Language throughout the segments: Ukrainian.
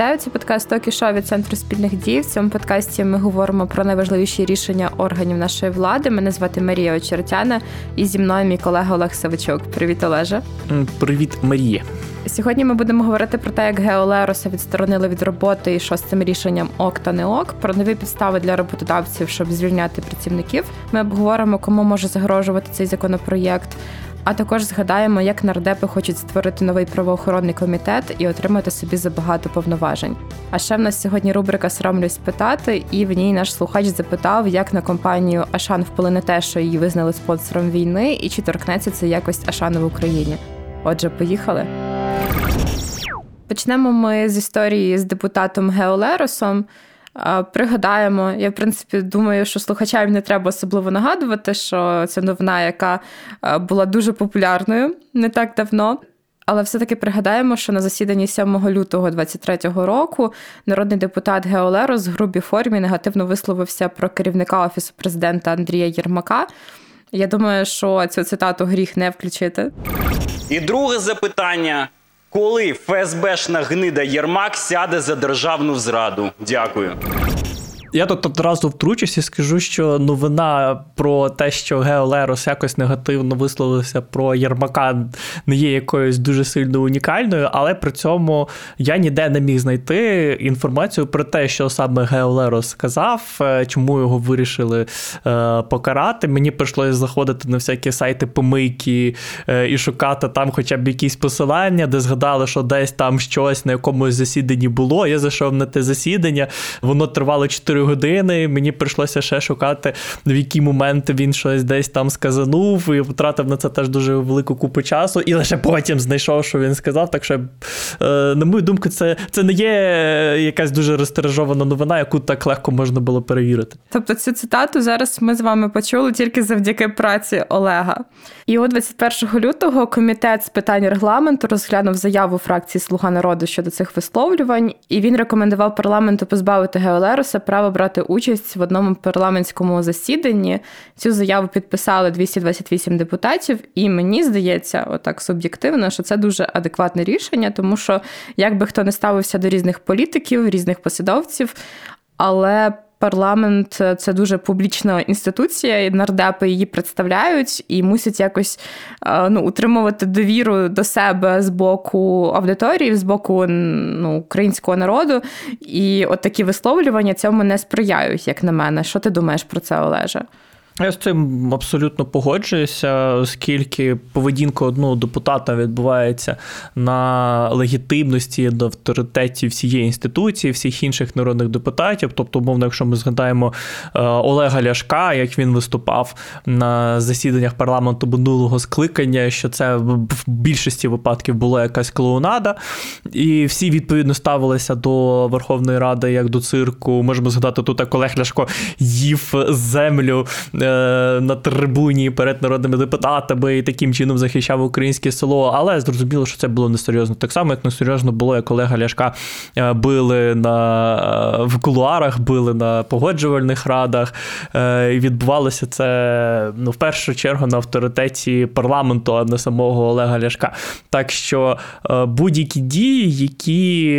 Вітаю це подкаст Токі Шоу від центру спільних дій. В цьому подкасті ми говоримо про найважливіші рішення органів нашої влади. Мене звати Марія Очеретяна, і зі мною мій колега Олег Савичок. Привіт, Олеже. Привіт, Марія. Сьогодні ми будемо говорити про те, як Геолероса відсторонили від роботи і що з цим рішенням ок та не ок, про нові підстави для роботодавців, щоб звільняти працівників. Ми обговоримо, кому може загрожувати цей законопроєкт. А також згадаємо, як нардепи хочуть створити новий правоохоронний комітет і отримати собі забагато повноважень. А ще в нас сьогодні рубрика Соромлюсь питати, і в ній наш слухач запитав, як на компанію Ашан вплине те, що її визнали спонсором війни, і чи торкнеться це якось Ашану в Україні. Отже, поїхали. Почнемо ми з історії з депутатом Геолеросом. Пригадаємо, я в принципі думаю, що слухачам не треба особливо нагадувати, що це новина, яка була дуже популярною не так давно. Але все-таки пригадаємо, що на засіданні 7 лютого 2023 року народний депутат Геолерос в грубій формі негативно висловився про керівника офісу президента Андрія Єрмака. Я думаю, що цю цитату гріх не включити. І друге запитання: коли ФСБшна гнида Єрмак сяде за державну зраду? Дякую. Я тут одразу втручусь і скажу, що новина про те, що Гео Лерос якось негативно висловився про Єрмака, не є якоюсь дуже сильно унікальною, але при цьому я ніде не міг знайти інформацію про те, що саме Гео Лерос сказав, е, чому його вирішили е, покарати. Мені прийшлося заходити на всякі сайти помийки е, і шукати там хоча б якісь посилання, де згадали, що десь там щось на якомусь засіданні було. Я зайшов на те засідання, воно тривало 4 4 години. Мені прийшлося ще шукати, в який момент він щось десь там сказанув, і втратив на це теж дуже велику купу часу, і лише потім знайшов, що він сказав. Так що, е, на мою думку, це це не є якась дуже розтережована новина, яку так легко можна було перевірити. Тобто цю цитату зараз ми з вами почули тільки завдяки праці Олега. І от 21 лютого комітет з питань регламенту розглянув заяву фракції Слуга народу щодо цих висловлювань, і він рекомендував парламенту позбавити Геолеруса права брати участь в одному парламентському засіданні. Цю заяву підписали 228 депутатів, і мені здається, отак суб'єктивно, що це дуже адекватне рішення, тому що як би хто не ставився до різних політиків, різних посадовців, але парламент це дуже публічна інституція, і нардепи її представляють і мусять якось ну, утримувати довіру до себе з боку аудиторії, з боку ну, українського народу. І от такі висловлювання цьому не сприяють, як на мене. Що ти думаєш про це, Олеже? Я з цим абсолютно погоджуюся, оскільки поведінка одного депутата відбувається на легітимності, на авторитеті всієї інституції, всіх інших народних депутатів. Тобто, умовно, якщо ми згадаємо е, Олега Ляшка, як він виступав на засіданнях парламенту минулого скликання, що це в більшості випадків була якась клоунада, і всі відповідно ставилися до Верховної Ради як до цирку. Можемо згадати тут, як Олег Ляшко їв землю. Е, на трибуні перед народними депутатами і таким чином захищав українське село. Але зрозуміло, що це було несерйозно. Так само, як несерйозно було, як Олега Ляшка е, били на в кулуарах, били на погоджувальних радах. Е, і відбувалося це ну, в першу чергу на авторитеті парламенту, а не самого Олега Ляшка. Так що е, будь-які дії, які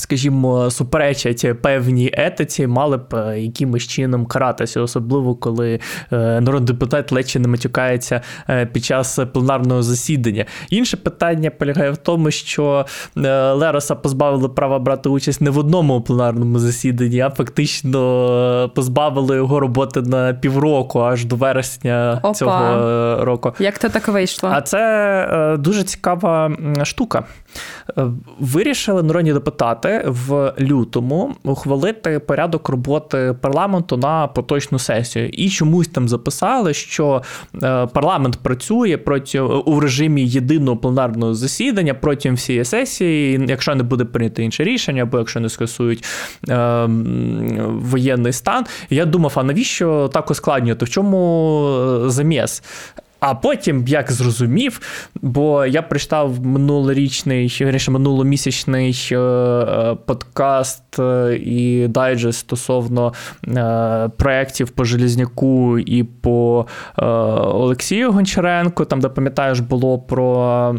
скажімо, суперечать певній етиці, мали б е, якимось чином каратися, особливо коли е, народний депутат ледь не матюкається е, під час пленарного засідання. Інше питання полягає в тому, що Лероса позбавили права брати участь не в одному пленарному засіданні, а фактично позбавили його роботи на півроку, аж до вересня Опа. цього року. Як то так вийшло? А це дуже цікава штука. Вирішили народні депутати в лютому ухвалити порядок роботи парламенту на поточну сесію. І чомусь там записали, що е, парламент працює проти у режимі єдиного пленарного засідання протягом всієї сесії, якщо не буде прийнято інше рішення, або якщо не скасують е, воєнний стан. Я думав, а навіщо так ускладнювати? В чому е, заміс? А потім, як зрозумів, бо я прочитав минулорічний, раніше минуломісячний е, е, подкаст е, і дайджест стосовно проєктів по Желізняку і по Олексію Гончаренку, там, де пам'ятаєш, було про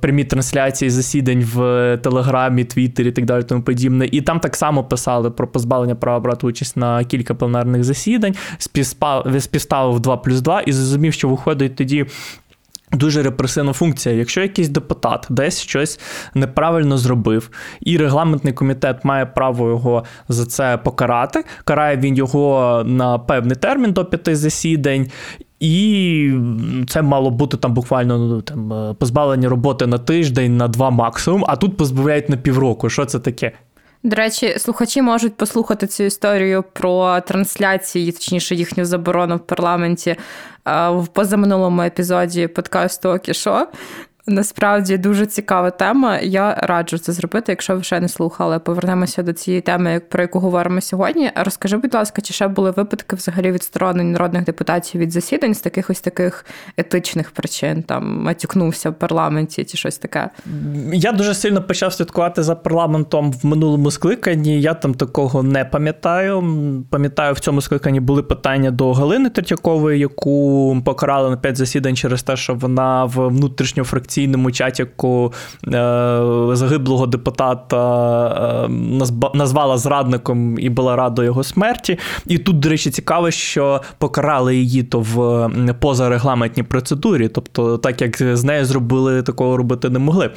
прямі трансляції засідань в Телеграмі, Твіттері і так далі, тому подібне. І там так само писали про позбавлення права брати участь на кілька пленарних засідань, співставив 2 плюс 2 і зрозумів, що виходить тоді. Дуже репресивна функція. Якщо якийсь депутат десь щось неправильно зробив, і регламентний комітет має право його за це покарати, карає він його на певний термін до п'яти засідань. І це мало бути там буквально ну, там, позбавлення роботи на тиждень, на два максимум, а тут позбавляють на півроку. Що це таке? До речі, слухачі можуть послухати цю історію про трансляції, точніше, їхню заборону в парламенті в позаминулому епізоді подкасту Окішо. Насправді дуже цікава тема. Я раджу це зробити, якщо ви ще не слухали. Повернемося до цієї теми, про яку говоримо сьогодні. Розкажи, будь ласка, чи ще були випадки взагалі відсторонень народних депутатів від засідань з таких ось таких етичних причин, там матюкнувся в парламенті чи щось таке? Я дуже сильно почав слідкувати за парламентом в минулому скликанні. Я там такого не пам'ятаю. Пам'ятаю, в цьому скликанні були питання до Галини Третьякової, яку покарали на п'ять засідань через те, що вона в внутрішньофракційному редакційному чатіку е, загиблого депутата е, назвала зрадником і була рада його смерті. І тут, до речі, цікаво, що покарали її то в позарегламентній процедурі, тобто, так як з нею зробили, такого робити не могли.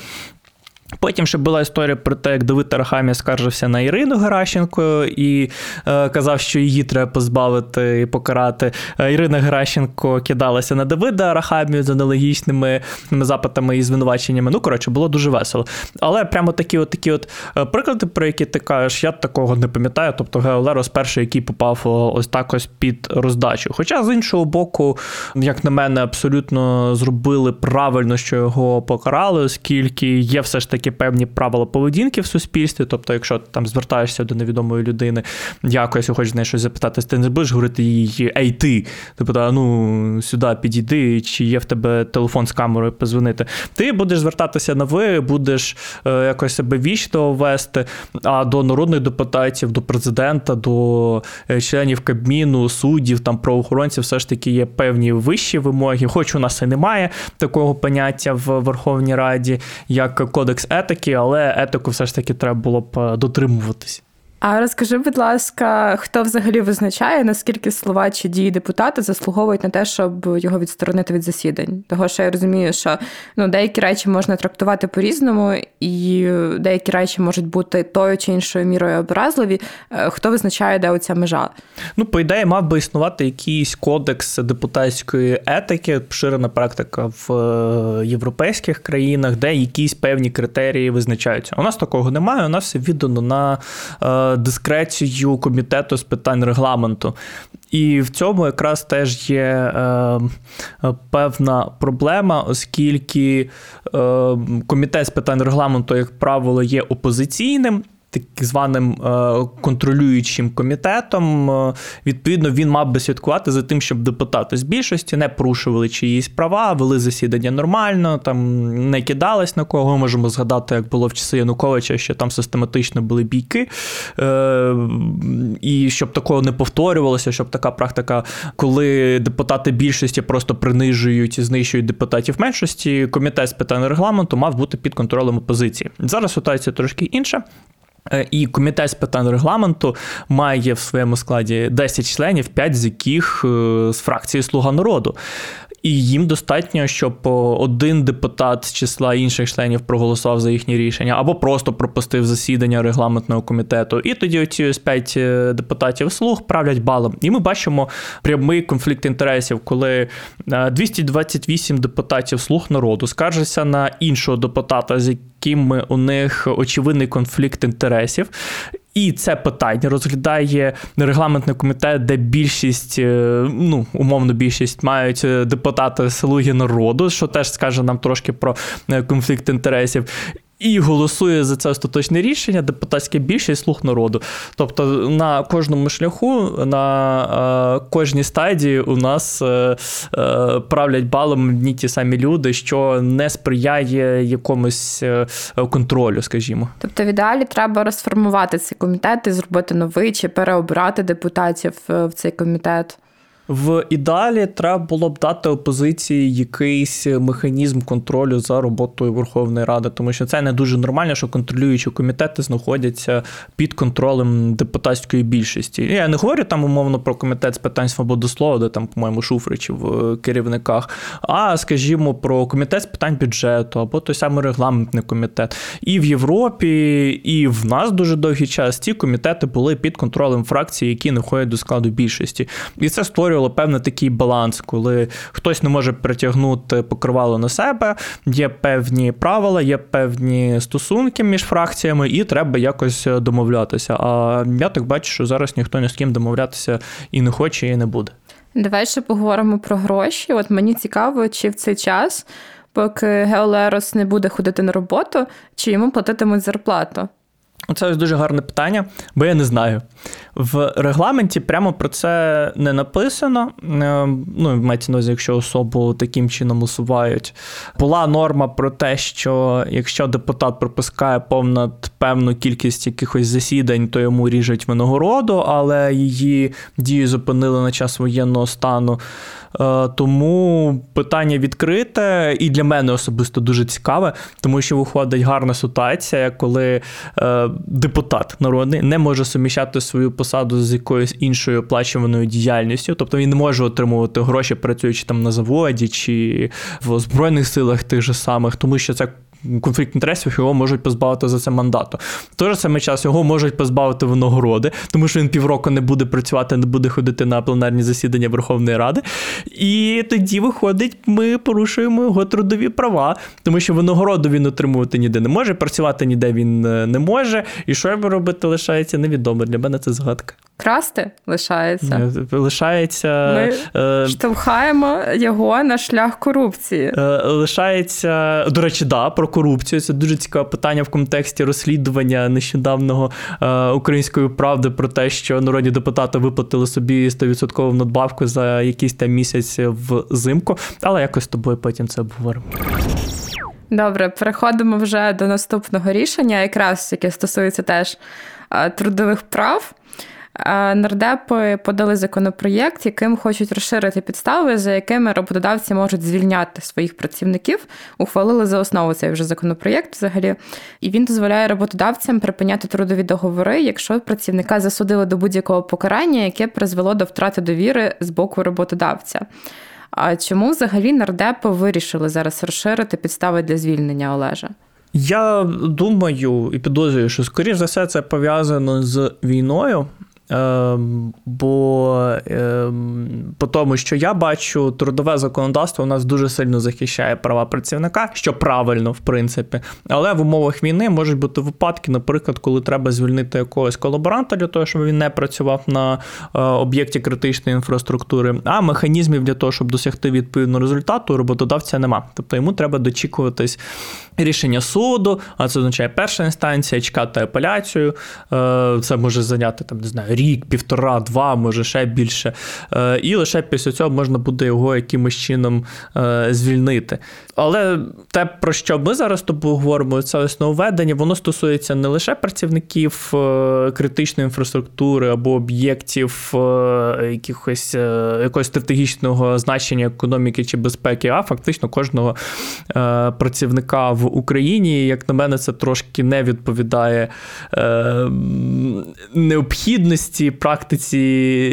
Потім ще була історія про те, як Давид Тарахамія скаржився на Ірину Геращенко і е, казав, що її треба позбавити і покарати. Е, Ірина Геращенко кидалася на Давида Арахамію з аналогічними запитами і звинуваченнями. Ну, коротше, було дуже весело. Але прямо такі от такі от е, приклади, про які ти кажеш, я такого не пам'ятаю. Тобто Геолерос перший, який попав ось так ось під роздачу. Хоча, з іншого боку, як на мене, абсолютно зробили правильно, що його покарали, оскільки є все ж таки таки певні правила поведінки в суспільстві. Тобто, якщо ти там звертаєшся до невідомої людини, якось хочеш з неї щось запитати, ти не будеш говорити їй ей ти. Типу, ну сюди підійди, чи є в тебе телефон з камерою позвонити. Ти будеш звертатися на ви, будеш е, якось себе вічно вести, а до народних депутатів, до президента, до е, членів Кабміну, суддів, там правоохоронців, все ж таки є певні вищі вимоги. Хоч у нас і немає такого поняття в Верховній Раді, як кодекс етики, але етику все ж таки треба було б е, дотримуватись. А розкажи, будь ласка, хто взагалі визначає, наскільки слова чи дії депутата заслуговують на те, щоб його відсторонити від засідань? Того що я розумію, що ну деякі речі можна трактувати по-різному, і деякі речі можуть бути тою чи іншою мірою образливі. Е, хто визначає, де оця межа? Ну, по ідеї, мав би існувати якийсь кодекс депутатської етики, поширена практика в е, європейських країнах, де якісь певні критерії визначаються. У нас такого немає. У нас все віддано на. Дискрецію комітету з питань регламенту. І в цьому якраз теж є е, певна проблема, оскільки е, комітет з питань регламенту, як правило, є опозиційним так званим е, контролюючим комітетом. Е, відповідно, він мав би слідкувати за тим, щоб депутати з більшості не порушували чиїсь права, вели засідання нормально, там не кидались на кого. Ми можемо згадати, як було в часи Януковича, що там систематично були бійки. Е, і щоб такого не повторювалося, щоб така практика, коли депутати більшості просто принижують і знищують депутатів меншості, комітет з питань регламенту мав бути під контролем опозиції. Зараз ситуація трошки інша. Е, і комітет з питань регламенту має в своєму складі 10 членів, 5 з яких е, з фракції Слуга народу і їм достатньо, щоб один депутат з числа інших членів проголосував за їхні рішення, або просто пропустив засідання регламентного комітету. І тоді оці п'ять е, депутатів слуг правлять балом. І ми бачимо прямий конфлікт інтересів, коли 228 е, депутатів слуг народу скаржаться на іншого депутата, з яким у них очевидний конфлікт інтересів. І це питання розглядає регламентний комітет, де більшість, е, ну умовно більшість мають депутати слуги народу, що теж скаже нам трошки про конфлікт інтересів. І голосує за це остаточне рішення депутатська більшість слуг народу. Тобто на кожному шляху, на е, кожній стадії у нас е, е, правлять балом одні ті самі люди, що не сприяє якомусь е, контролю, скажімо. Тобто, в ідеалі треба розформувати цей комітет і зробити новий чи переобрати депутатів е, в цей комітет. В ідеалі треба було б дати опозиції якийсь механізм контролю за роботою Верховної Ради, тому що це не дуже нормально, що контролюючі комітети знаходяться під контролем депутатської більшості. Я не говорю там умовно про комітет з питань свободи слова, де там, по-моєму, Шуфрич в керівниках, а скажімо, про комітет з питань бюджету або той самий регламентний комітет. І в Європі, і в нас дуже довгий час ці комітети були під контролем фракцій, які не входять до складу більшості. І це створює створювало певний такий баланс, коли хтось не може притягнути покривало на себе, є певні правила, є певні стосунки між фракціями, і треба якось домовлятися. А я так бачу, що зараз ніхто ні з ким домовлятися і не хоче, і не буде. Давай ще поговоримо про гроші. От мені цікаво, чи в цей час, поки Геолерос не буде ходити на роботу, чи йому платитимуть зарплату. Це ось дуже гарне питання, бо я не знаю. В регламенті прямо про це не написано. Е, ну, мається на увазі, якщо особу таким чином усувають. Була норма про те, що якщо депутат пропускає понад певну кількість якихось засідань, то йому ріжуть винагороду, але її дію зупинили на час воєнного стану. Е, тому питання відкрите і для мене особисто дуже цікаве, тому що виходить гарна ситуація, коли е, депутат народний не може суміщати свою посаду з якоюсь іншою оплачуваною діяльністю, тобто він не може отримувати гроші, працюючи там на заводі чи в збройних силах тих же самих, тому що це конфлікт інтересів, його можуть позбавити за це мандату. В той же самий час його можуть позбавити винагороди, тому що він півроку не буде працювати, не буде ходити на пленарні засідання Верховної Ради. І тоді, виходить, ми порушуємо його трудові права, тому що винагороду він отримувати ніде не може, працювати ніде він е, не може. І що йому робити лишається, невідомо. Для мене це згадка. Красти лишається. Лишається. Ми е... штовхаємо його на шлях корупції. Е... Лишається, до речі, да, про корупцію. Це дуже цікаве питання в контексті розслідування нещодавного е, української правди про те, що народні депутати виплатили собі 100% надбавку за якийсь там місяць взимку. Але якось з тобою потім це обговоримо. Добре, переходимо вже до наступного рішення, якраз яке стосується теж е, трудових прав. Нардепи подали законопроєкт, яким хочуть розширити підстави, за якими роботодавці можуть звільняти своїх працівників. Ухвалили за основу цей вже законопроєкт взагалі. І він дозволяє роботодавцям припиняти трудові договори, якщо працівника засудили до будь-якого покарання, яке призвело до втрати довіри з боку роботодавця. А чому взагалі нардепи вирішили зараз розширити підстави для звільнення Олежа? Я думаю і підозрюю, що скоріш за все це пов'язано з війною. Ем, бо ем, по тому, що я бачу, трудове законодавство у нас дуже сильно захищає права працівника, що правильно, в принципі. Але в умовах війни можуть бути випадки, наприклад, коли треба звільнити якогось колаборанта для того, щоб він не працював на е, об'єкті критичної інфраструктури, а механізмів для того, щоб досягти відповідного результату, роботодавця нема. Тобто йому треба дочікуватись рішення суду, а це означає перша інстанція, чекати апеляцію. Е, це може зайняти там, не знаю, рік, півтора, два, може ще більше. Е, і лише після цього можна буде його якимось чином е, звільнити. Але те, про що ми зараз тобою говоримо, це ось воно стосується не лише працівників критичної інфраструктури або об'єктів якихось якогось стратегічного значення економіки чи безпеки, а фактично кожного працівника в Україні. Як на мене, це трошки не відповідає е, необхідності практиці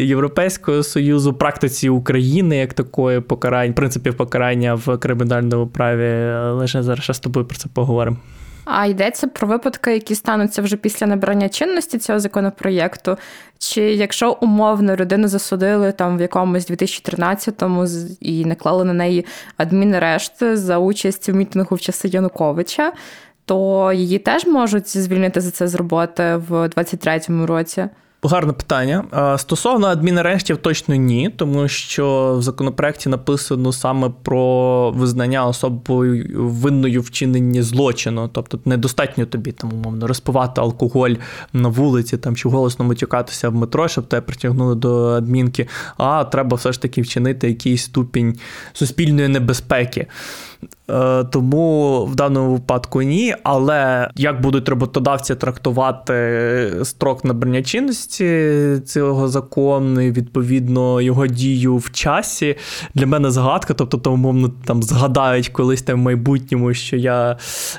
Європейського Союзу, практиці України як такої покарань, принципів покарання в кримінальному праві. Лише зараз ще з тобою про це поговоримо. А йдеться про випадки, які стануться вже після набрання чинності цього законопроєкту. Чи якщо умовно людину засудили там в якомусь 2013-му і наклали на неї адмінарешт за участь у мітингу в часи Януковича, то її теж можуть звільнити за це з роботи в 23-му році? Гарне питання. Стосовно адмінарештів, точно ні, тому що в законопроекті написано саме про визнання особою винною вчинення злочину. Тобто недостатньо тобі там умовно розпивати алкоголь на вулиці там чи голосно матюкатися в метро, щоб тебе притягнули до адмінки. А треба все ж таки вчинити якийсь ступінь суспільної небезпеки. Е, тому в даному випадку ні. Але як будуть роботодавці трактувати строк набрання чинності цього закону, і відповідно його дію в часі, для мене загадка. Тобто, то, умовно, там згадають колись там в майбутньому, що я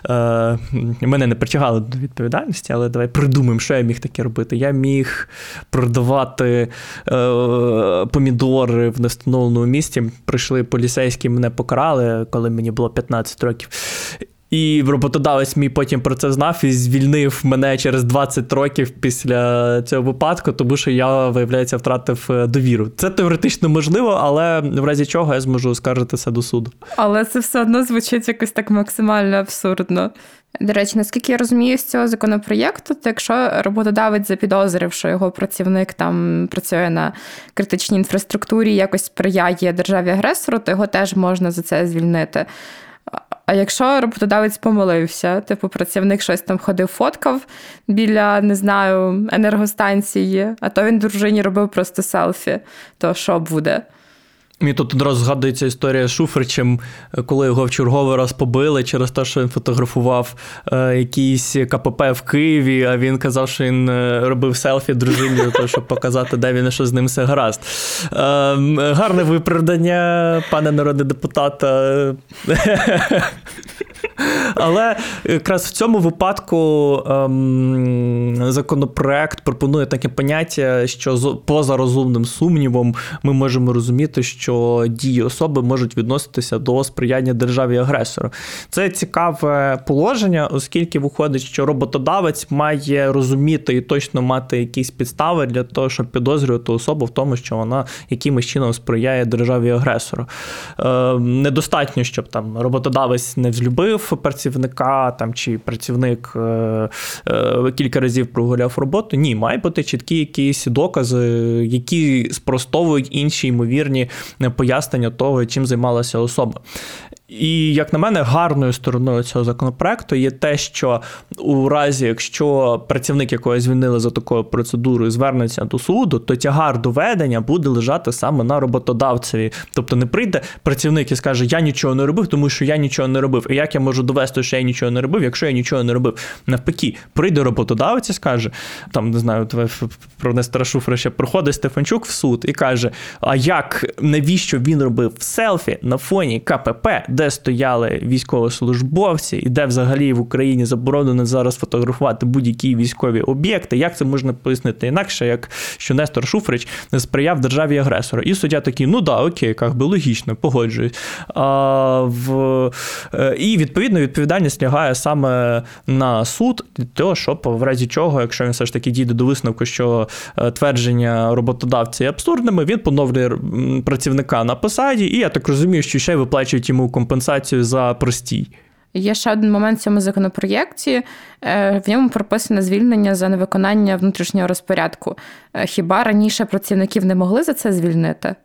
е, мене не притягали до відповідальності, але давай придумаємо, що я міг таке робити. Я міг продавати е, помідори в невстановленому місці. Прийшли поліцейські, мене покарали, коли мені було 15 років. І роботодавець мій потім про це знав і звільнив мене через 20 років після цього випадку, тому що я, виявляється, втратив е, довіру. Це теоретично можливо, але в разі чого я зможу скаржитися до суду. Але це все одно звучить якось так максимально абсурдно. До речі, наскільки я розумію з цього законопроєкту, то якщо роботодавець запідозрив, що його працівник там працює на критичній інфраструктурі, якось сприяє державі агресору, то його теж можна за це звільнити. А якщо роботодавець помилився, типу працівник щось там ходив, фоткав біля, не знаю, енергостанції, а то він дружині робив просто селфі, то що буде? Мені тут одразу згадується історія з Шуфричем, коли його в черговий раз побили через те, що він фотографував е, якийсь КПП в Києві, а він казав, що він е, робив селфі дружині, для того, щоб показати, де він і що з ним все гаразд. Е, гарне виправдання, пане народний депутат. Але якраз в цьому випадку ем, законопроект пропонує таке поняття, що поза розумним сумнівом ми можемо розуміти, що дії особи можуть відноситися до сприяння державі агресору. Це цікаве положення, оскільки виходить, що роботодавець має розуміти і точно мати якісь підстави для того, щоб підозрювати особу в тому, що вона якимось чином сприяє державі агресору. Е, Недостатньо, щоб там роботодавець не взлюбив працівника там чи працівник е, е, кілька разів прогуляв роботу. Ні, має бути чіткі якісь докази, які спростовують інші ймовірні пояснення того, чим займалася особа. І, як на мене, гарною стороною цього законопроекту є те, що у разі, якщо працівник, якого звільнили за такою процедурою, звернеться до суду, то тягар доведення буде лежати саме на роботодавцеві. Тобто не прийде працівник і скаже, я нічого не робив, тому що я нічого не робив. І як я можу довести, що я нічого не робив, якщо я нічого не робив? Навпаки, прийде роботодавець і скаже, там не знаю, про Нестора Шуфра ще проходить Стефанчук в суд і каже: А як навіщо він робив селфі на фоні КПП? Де стояли військовослужбовці, і де взагалі в Україні заборонено зараз фотографувати будь-які військові об'єкти. Як це можна пояснити інакше, як що Нестор Шуфрич не сприяв державі агресора? І суддя такий, ну да, окей, як би логічно, погоджуюсь. А, в, е, І відповідно відповідальність лягає саме на суд, того, щоб в разі чого, якщо він все ж таки дійде до висновку, що е, твердження роботодавця є абсурдними, він поновлює працівника на посаді, і я так розумію, що ще виплачують йому компенсацію компенсацію за простій. Є ще один момент в цьому законопроєкті. Е, в ньому прописане звільнення за невиконання внутрішнього розпорядку. Е, хіба раніше працівників не могли за це звільнити?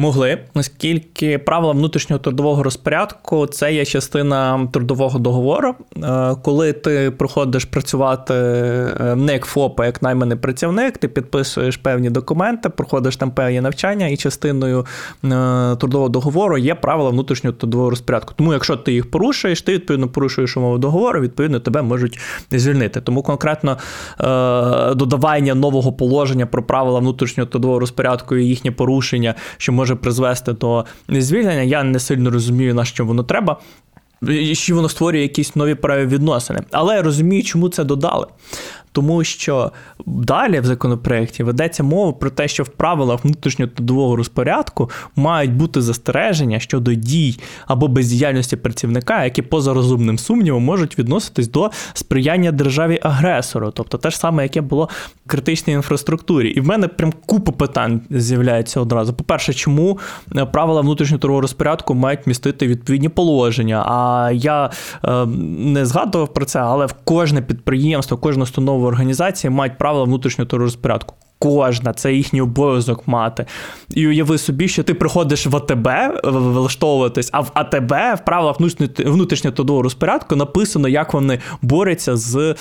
Могли, оскільки правила внутрішнього трудового розпорядку це є частина трудового договору. Е, коли ти приходиш працювати е, не як ФОП, а як найманий працівник, ти підписуєш певні документи, проходиш там певні навчання, і частиною е, трудового договору є правила внутрішнього трудового розпорядку. Тому, якщо ти їх порушуєш, ти відповідно порушуєш умови договору, відповідно тебе можуть звільнити. Тому конкретно додавання нового положення про правила внутрішнього трудового розпорядку і їхнє порушення, що може може призвести до звільнення. Я не сильно розумію, на що воно треба. І що воно створює якісь нові правовідносини. Але я розумію, чому це додали тому що далі в законопроекті ведеться мова про те, що в правилах внутрішнього трудового розпорядку мають бути застереження щодо дій або бездіяльності працівника, які поза розумним сумнівом можуть відноситись до сприяння державі агресору, тобто те ж саме, яке було в критичній інфраструктурі. І в мене прям купа питань з'являється одразу. По-перше, чому е, правила внутрішнього трудового розпорядку мають містити відповідні положення? А я е, не згадував про це, але в кожне підприємство, кожну установу організації мають правила внутрішнього розпорядку. Кожна, це їхній обов'язок мати. І уяви собі, що ти приходиш в АТБ влаштовуватись, а в АТБ в правилах внутрішнього трудового розпорядку написано, як вони борються з е,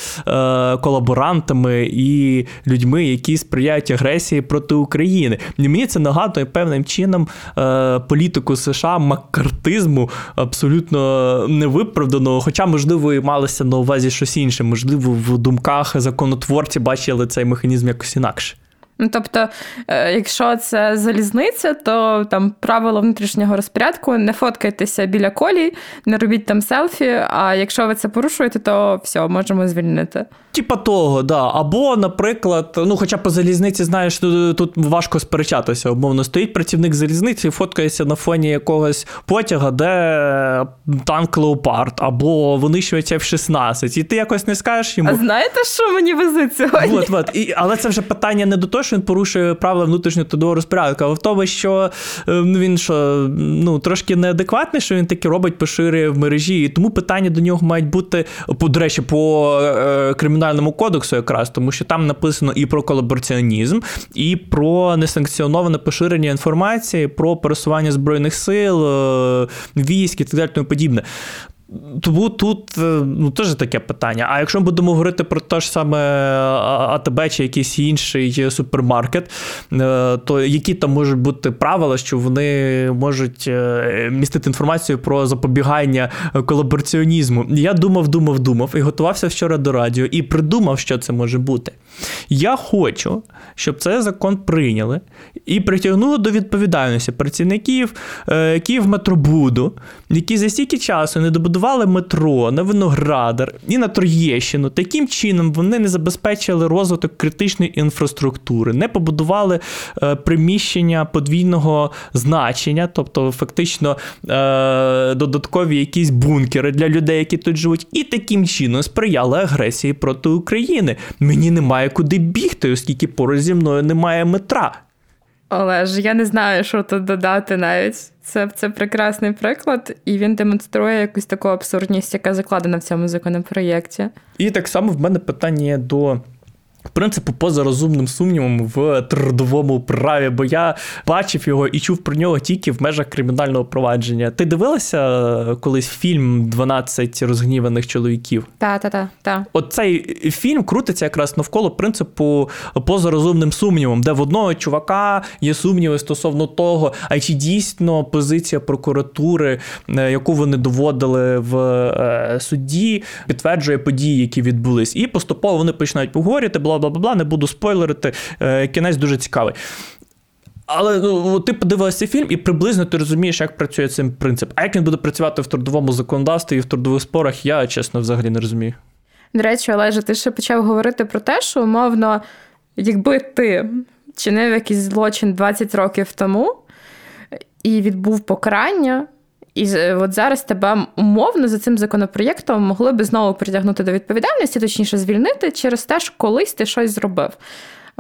колаборантами і людьми, які сприяють агресії проти України. І мені це нагадує певним чином е, політику США маккартизму абсолютно невиправданого, хоча, можливо, і малося на увазі щось інше. Можливо, в думках законотворці бачили цей механізм якось інакше. Ну, тобто, е, якщо це залізниця, то там правило внутрішнього розпорядку не фоткайтеся біля колій, не робіть там селфі. А якщо ви це порушуєте, то все, можемо звільнити. Типа того, да. Або, наприклад, ну, хоча по залізниці, знаєш, тут, тут важко сперечатися. Умовно, стоїть працівник залізниці і фоткається на фоні якогось потяга, де танк Леопард, або винищується F-16. І ти якось не скажеш йому. А знаєте, що мені везуть сьогодні? От, от. І, Але це вже питання не до того, що він порушує правила внутрішнього трудового розпорядку, а в тому, що ем, він що ну, трошки неадекватний, що він таке робить, поширює в мережі. І тому питання до нього мають бути, до речі, по е, кримінальному кодексу, якраз, тому що там написано і про колабораціонізм, і про несанкціоноване поширення інформації, про пересування збройних сил, е, військ і так далі тому подібне. Тому тут е, ну, теж таке питання. А якщо ми будемо говорити про те ж саме АТБ чи якийсь інший супермаркет, е, то які там можуть бути правила, що вони можуть е, містити інформацію про запобігання колабораціонізму? Я думав, думав, думав і готувався вчора до радіо і придумав, що це може бути. Я хочу, щоб цей закон прийняли і притягнули до відповідальності працівників Київметробуду, які за стільки часу не добудували побудували метро на Виноградар і на Троєщину. Таким чином вони не забезпечили розвиток критичної інфраструктури, не побудували е, приміщення подвійного значення, тобто фактично е, додаткові якісь бункери для людей, які тут живуть, і таким чином сприяли агресії проти України. Мені немає куди бігти, оскільки поруч зі мною немає метра. Олеж, я не знаю, що тут додати навіть. Це це прекрасний приклад, і він демонструє якусь таку абсурдність, яка закладена в цьому законопроєкті. І так само в мене питання до принципу, поза розумним сумнівом в трудовому праві, бо я бачив його і чув про нього тільки в межах кримінального провадження. Ти дивилася е, колись фільм «12 розгніваних чоловіків? Так, так, так. Та. От цей фільм крутиться якраз навколо принципу поза розумним сумнівом, де в одного чувака є сумніви стосовно того, а чи дійсно позиція прокуратури, е, яку вони доводили в е, суді, підтверджує події, які відбулись, і поступово вони починають поговорити бла бла бла, не буду спойлерити. Е, кінець дуже цікавий. Але ну, ти подивилася фільм, і приблизно ти розумієш, як працює цей принцип. А як він буде працювати в трудовому законодавстві і в трудових спорах, я чесно взагалі не розумію. До речі, Олеже, ти ще почав говорити про те, що умовно, якби ти чинив якийсь злочин 20 років тому і відбув покарання, і от зараз тебе умовно за цим законопроєктом могли би знову притягнути до відповідальності, точніше звільнити через те, що колись ти щось зробив.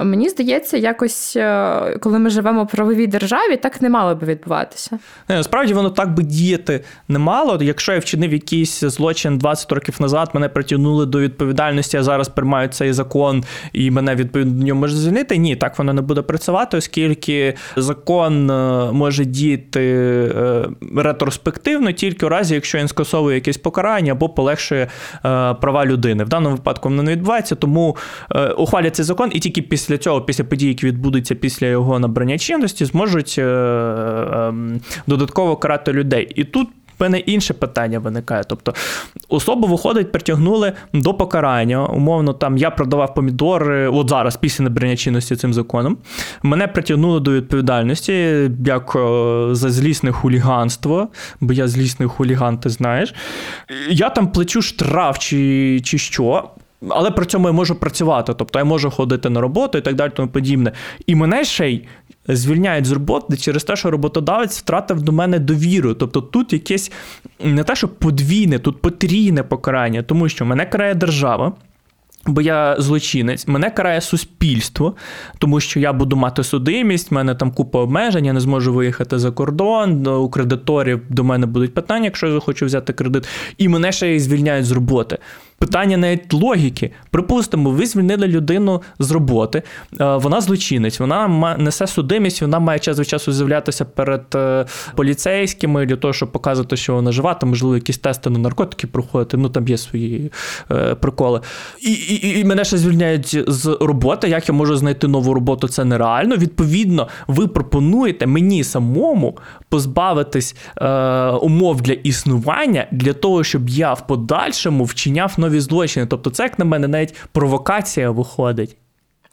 Мені здається, якось е, коли ми живемо в правовій державі, так не мало би відбуватися. Не, Насправді воно так би діяти не мало. Якщо я вчинив якийсь злочин 20 років назад, мене притягнули до відповідальності, а зараз приймають цей закон і мене відповідно до нього можуть звільнити. Ні, так воно не буде працювати, оскільки закон е, може діяти е, ретроспективно тільки у разі, якщо він скасовує якесь покарання або полегшує права людини. В даному випадку воно не відбувається, тому ухвалять цей закон і тільки після після цього, після подій, які відбудуться після його набрання чинності, зможуть е, е, додатково карати людей. І тут. В мене інше питання виникає. Тобто особу виходить, притягнули до покарання. Умовно, там я продавав помідори, от зараз, після набрання чинності цим законом. Мене притягнули до відповідальності як е, за злісне хуліганство, бо я злісний хуліган, ти знаєш. Я там плачу штраф чи, чи що. Але при цьому я можу працювати, тобто я можу ходити на роботу і так далі, тому подібне. І мене ще й звільняють з роботи через те, що роботодавець втратив до мене довіру. Тобто тут якесь не те, що подвійне, тут потрійне покарання, тому що мене карає держава. Бо я злочинець, мене карає суспільство, тому що я буду мати судимість, в мене там купа обмежень, я не зможу виїхати за кордон, у кредиторів до мене будуть питання, якщо я захочу взяти кредит, і мене ще й звільняють з роботи. Питання навіть логіки. Припустимо, ви звільнили людину з роботи, е, вона злочинець, вона несе судимість, вона має час від часу з'являтися перед е, поліцейськими для того, щоб показувати, що вона жива, там, можливо, якісь тести на наркотики проходити, ну там є свої е, приколи. І, і, і мене ще звільняють з роботи. Як я можу знайти нову роботу? Це нереально. Відповідно, ви пропонуєте мені самому позбавитись е, умов для існування для того, щоб я в подальшому вчиняв нові злочини. Тобто, це як на мене навіть провокація виходить.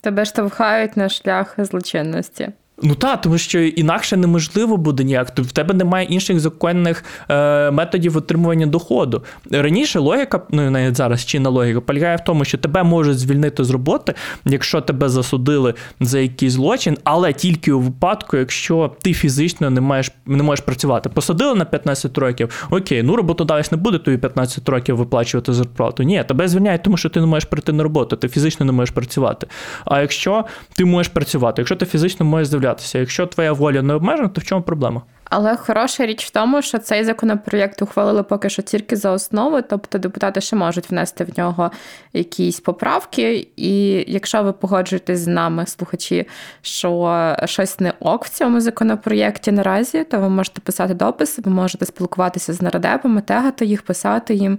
Тебе штовхають на шлях злочинності. Ну так, тому що інакше неможливо буде ніяк. В тебе немає інших законних е, методів отримування доходу. Раніше логіка, ну навіть зараз чинна логіка, полягає в тому, що тебе можуть звільнити з роботи, якщо тебе засудили за якийсь злочин, але тільки у випадку, якщо ти фізично не маєш не можеш працювати. Посадили на 15 років, окей, ну роботодавець не буде тобі 15 років виплачувати зарплату. Ні, тебе звільняють, тому що ти не можеш прийти на роботу, ти фізично не можеш працювати. А якщо ти можеш працювати, якщо ти фізично можеш з'являтися. Якщо твоя воля не обмежена, то в чому проблема? Але хороша річ в тому, що цей законопроєкт ухвалили поки що тільки за основу, тобто депутати ще можуть внести в нього якісь поправки. І якщо ви погоджуєтесь з нами, слухачі, що щось не ок в цьому законопроєкті наразі, то ви можете писати дописи, ви можете спілкуватися з нарадепами, тегати їх, писати їм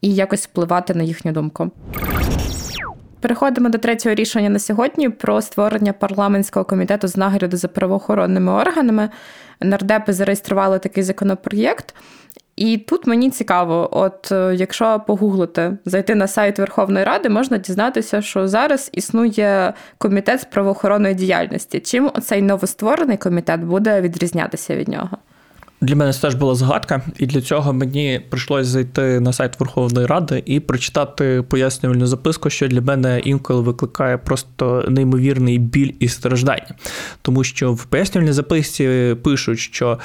і якось впливати на їхню думку. Переходимо до третього рішення на сьогодні про створення парламентського комітету з нагляду за правоохоронними органами. Нардепи зареєстрували такий законопроєкт. І тут мені цікаво, от е, якщо погуглити, зайти на сайт Верховної Ради, можна дізнатися, що зараз існує комітет з правоохоронної діяльності. Чим оцей новостворений комітет буде відрізнятися від нього? Для мене це теж була загадка, і для цього мені прийшлося зайти на сайт Верховної Ради і прочитати пояснювальну записку, що для мене інколи викликає просто неймовірний біль і страждання. Тому що в пояснювальній записці пишуть, що е,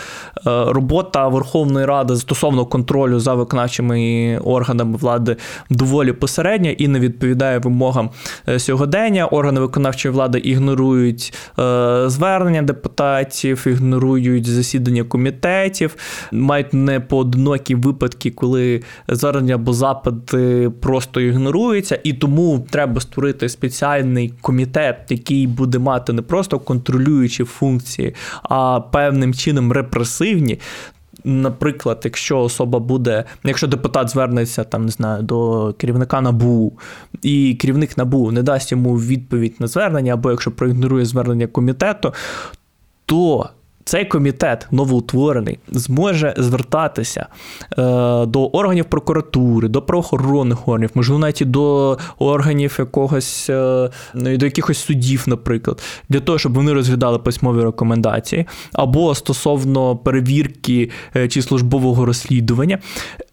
робота Верховної Ради стосовно контролю за виконавчими органами влади доволі посередня і не відповідає вимогам е, сьогодення. Органи виконавчої влади ігнорують е, звернення депутатів, ігнорують засідання комітетів комітетів, мають не поодинокі випадки, коли звернення або запити просто ігноруються, і тому треба створити спеціальний комітет, який буде мати не просто контролюючі функції, а певним чином репресивні. Наприклад, якщо особа буде, якщо депутат звернеться там, не знаю, до керівника НАБУ, і керівник НАБУ не дасть йому відповідь на звернення, або якщо проігнорує звернення комітету, то цей комітет новоутворений зможе звертатися е, до органів прокуратури, до правоохоронних органів, можливо, навіть до органів якогось е, до якихось судів, наприклад, для того, щоб вони розглядали письмові рекомендації, або стосовно перевірки е, чи службового розслідування.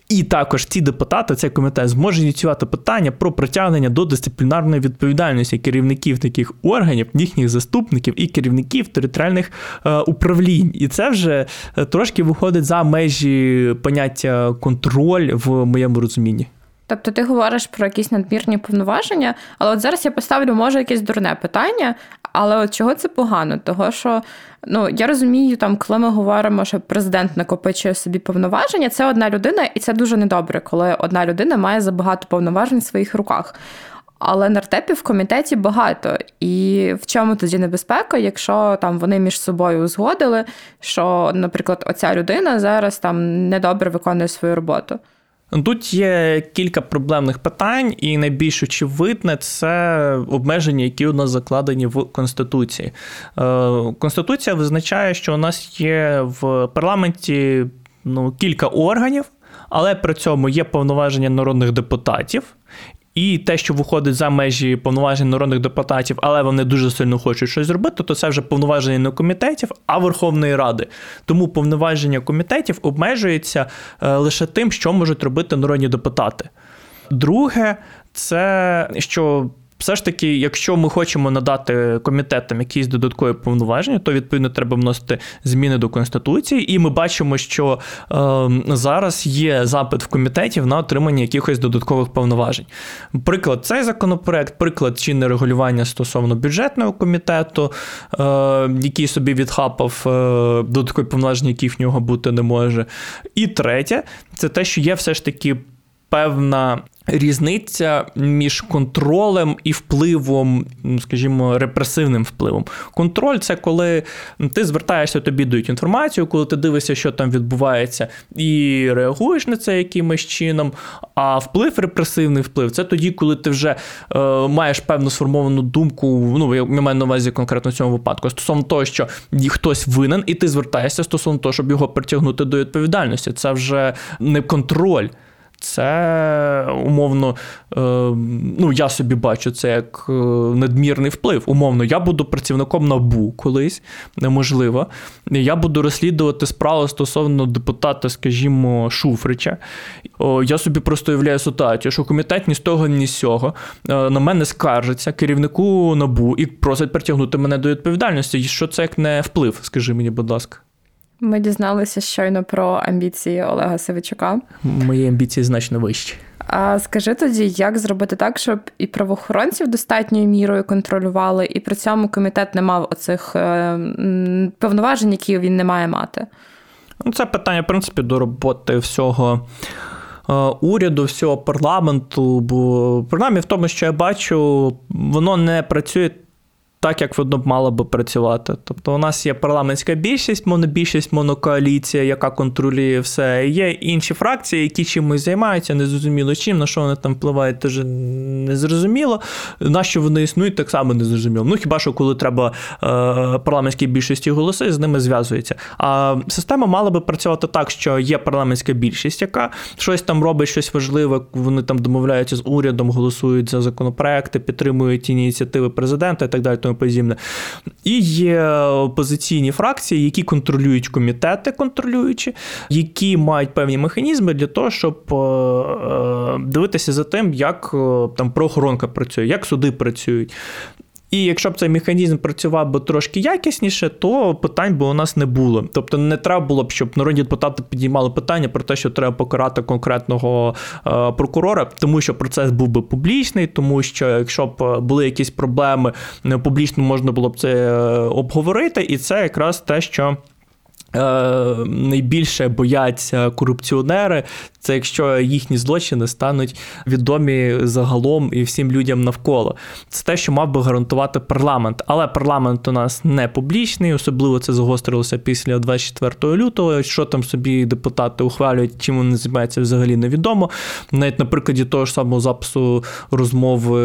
І також ці депутати, цей комітет зможе ініціювати питання про притягнення до дисциплінарної відповідальності керівників таких органів, їхніх заступників і керівників територіальних е, управлінь. І це вже е, трошки виходить за межі поняття контроль в моєму розумінні. Тобто ти говориш про якісь надмірні повноваження, але от зараз я поставлю, може, якесь дурне питання, але от чого це погано? Того що ну я розумію, там, коли ми говоримо, що президент накопичує собі повноваження, це одна людина, і це дуже недобре, коли одна людина має забагато повноважень в своїх руках. Але нартепів в комітеті багато. І в чому тоді небезпека, якщо там вони між собою узгодили, що, наприклад, оця людина зараз там недобре виконує свою роботу. Тут є кілька проблемних питань, і найбільш очевидне це обмеження, які у нас закладені в Конституції. Е, Конституція визначає, що у нас є в парламенті ну, кілька органів, але при цьому є повноваження народних депутатів, і те, що виходить за межі повноважень народних депутатів, але вони дуже сильно хочуть щось зробити, то це вже повноваження не комітетів, а Верховної Ради. Тому повноваження комітетів обмежується е, лише тим, що можуть робити народні депутати. Друге, це що все ж таки, якщо ми хочемо надати комітетам якісь додаткові повноваження, то відповідно треба вносити зміни до конституції, і ми бачимо, що е, зараз є запит в комітетів на отримання якихось додаткових повноважень. Приклад, цей законопроект, приклад чинне регулювання стосовно бюджетного комітету, е, який собі відхапав е, додаткові повноваження, які в нього бути не може. І третє, це те, що є все ж таки певна різниця між контролем і впливом, скажімо, репресивним впливом. Контроль це коли ти звертаєшся, тобі дають інформацію, коли ти дивишся, що там відбувається, і реагуєш на це якимось чином. А вплив, репресивний вплив це тоді, коли ти вже е, маєш певну сформовану думку. Ну, я маю на увазі конкретно в цьому випадку, стосовно того, що хтось винен, і ти звертаєшся стосовно того, щоб його притягнути до відповідальності. Це вже не контроль. Це умовно, е, ну я собі бачу це як е, надмірний вплив. Умовно, я буду працівником НАБУ колись, неможливо. Я буду розслідувати справу стосовно депутата, скажімо, Шуфрича. Я собі просто уявляю ситуацію, що комітет ні з того, ні з цього е, на мене скаржиться керівнику НАБУ і просить притягнути мене до відповідальності. Що це як не вплив, скажи мені, будь ласка. Ми дізналися щойно про амбіції Олега Савичука. Мої амбіції значно вищі. А скажи тоді, як зробити так, щоб і правоохоронців достатньою мірою контролювали, і при цьому комітет не мав оцих е, повноважень, які він не має мати? Ну, це питання, в принципі, до роботи всього. Е, уряду, всього парламенту, бо принаймні в тому, що я бачу, воно не працює так, як воно мало би працювати. Тобто, у нас є парламентська більшість, монобільшість, монокоаліція, яка контролює все. Є інші фракції, які чимось займаються, незрозуміло чим, на що вони там впливають, теж незрозуміло. На що вони існують, так само незрозуміло. Ну хіба що коли треба е, парламентській більшості голоси, з ними зв'язується. А система мала би працювати так, що є парламентська більшість, яка щось там робить, щось важливе. Вони там домовляються з урядом, голосують за законопроекти, підтримують ініціативи президента і так далі тому подібне. І є опозиційні фракції, які контролюють комітети, контролюючі, які мають певні механізми для того, щоб е, е, дивитися за тим, як е, там правоохоронка працює, як суди працюють. І якщо б цей механізм працював би трошки якісніше, то питань би у нас не було. Тобто не треба було б, щоб народні депутати підіймали питання про те, що треба покарати конкретного е, прокурора, тому що процес був би публічний, тому що якщо б були якісь проблеми, публічно можна було б це е, обговорити, і це якраз те, що. Е, найбільше бояться корупціонери, це якщо їхні злочини стануть відомі загалом і всім людям навколо. Це те, що мав би гарантувати парламент. Але парламент у нас не публічний, особливо це загострилося після 24 лютого. Що там собі депутати ухвалюють, чим вони займаються, взагалі невідомо. Навіть на прикладі того ж самого запису розмови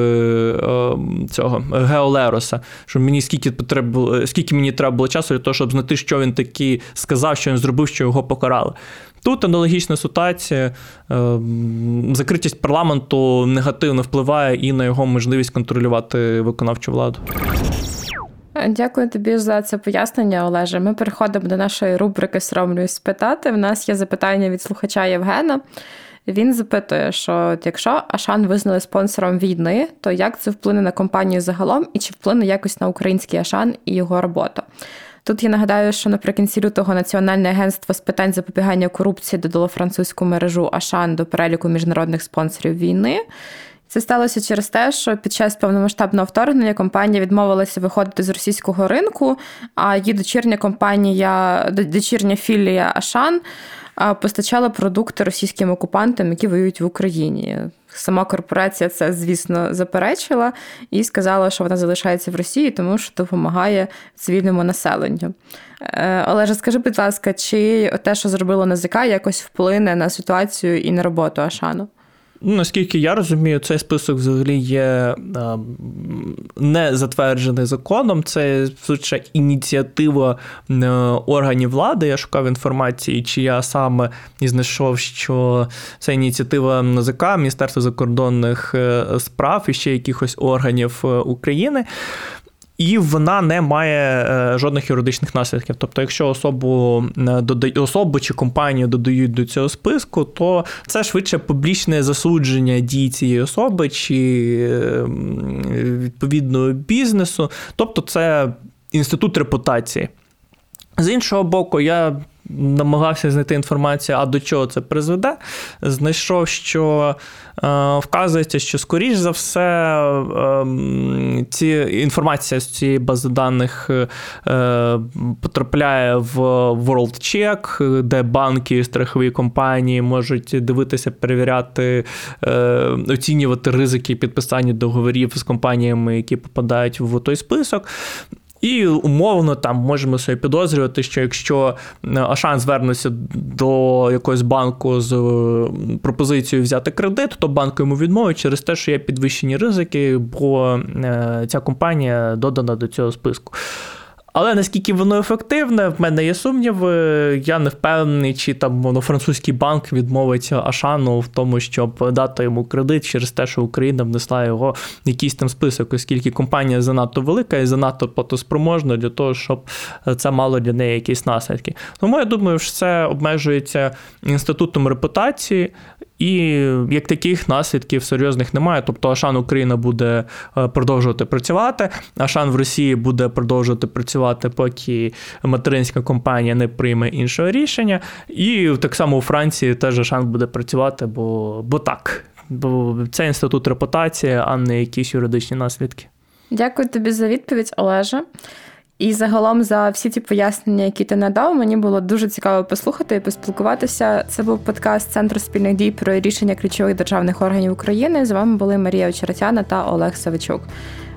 е, цього Геолероса, що мені скільки треба, скільки мені треба було часу для того, щоб знати, що він такий сказав, що він зробив, що його покарали. Тут аналогічна ситуація, е, закритість парламенту негативно впливає і на його можливість контролювати виконавчу владу. Дякую тобі за це пояснення, Олеже. Ми переходимо до нашої рубрики Соромлюсь спитати. В нас є запитання від слухача Євгена. Він запитує, що якщо Ашан визнали спонсором війни, то як це вплине на компанію загалом і чи вплине якось на український Ашан і його роботу? Тут я нагадаю, що наприкінці лютого Національне агентство з питань запобігання корупції додало французьку мережу Ашан до переліку міжнародних спонсорів війни. Це сталося через те, що під час повномасштабного вторгнення компанія відмовилася виходити з російського ринку, а її дочірня компанія, дочірня філія Ашан постачала продукти російським окупантам, які воюють в Україні. Сама корпорація це, звісно, заперечила і сказала, що вона залишається в Росії, тому що допомагає цивільному населенню. Е, Олеже, скажи, будь ласка, чи те, що зробило НАЗК, якось вплине на ситуацію і на роботу Ашану? Ну, Наскільки я розумію, цей список взагалі є не затверджений законом. Це суще ініціатива е, органів влади. Я шукав інформації, чи я саме і знайшов, що це ініціатива НАЗК, Міністерства закордонних е, справ і ще якихось органів е, України і вона не має е, жодних юридичних наслідків. Тобто, якщо особу е, особу чи компанію додають до цього списку, то це швидше публічне засудження дій цієї особи чи ем, відповідного бізнесу. Тобто, це інститут репутації. З іншого боку, я намагався знайти інформацію, а до чого це призведе. Знайшов, що е, вказується, що, скоріш за все, е, ці інформація з цієї бази даних е, потрапляє в WorldCheck, де банки і страхові компанії можуть дивитися, перевіряти, е, оцінювати ризики підписання договорів з компаніями, які попадають в той список. І умовно там можемо собі підозрювати, що якщо Ашан звернеться до якогось банку з е, пропозицією взяти кредит, то банк йому відмовить через те, що є підвищені ризики, бо е, ця компанія додана до цього списку. Але наскільки воно ефективне, в мене є сумніви. Я не впевнений, чи там воно французький банк відмовить Ашану в тому, щоб дати йому кредит через те, що Україна внесла його в якийсь там список, оскільки компанія занадто велика і занадто платоспроможна для того, щоб це мало для неї якісь наслідки. Тому я думаю, що це обмежується інститутом репутації. І як таких наслідків серйозних немає. Тобто Ашан Україна буде е, продовжувати працювати, Ашан в Росії буде продовжувати працювати, поки материнська компанія не прийме іншого рішення. І так само у Франції теж Ашан буде працювати, бо, бо так. Бо це інститут репутації, а не якісь юридичні наслідки. Дякую тобі за відповідь, Олеже. І загалом за всі ті пояснення, які ти надав, мені було дуже цікаво послухати і поспілкуватися. Це був подкаст Центру спільних дій про рішення ключових державних органів України. З вами були Марія Очеретяна та Олег Савичук.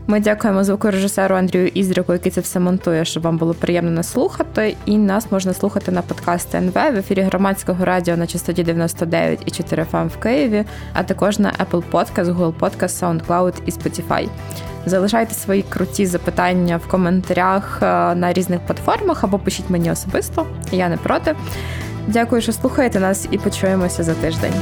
Ми дякуємо звукорежисеру Андрію Ізріку, який це все монтує, щоб вам було приємно нас слухати. І нас можна слухати на подкасті НВ в ефірі громадського радіо на частоті 99 і 4 FM в Києві, а також на Apple Podcast, Google Podcast, SoundCloud і Spotify. Залишайте свої круті запитання в коментарях е, на різних платформах або пишіть мені особисто. Я не проти. Дякую, що слухаєте нас, і почуємося за тиждень.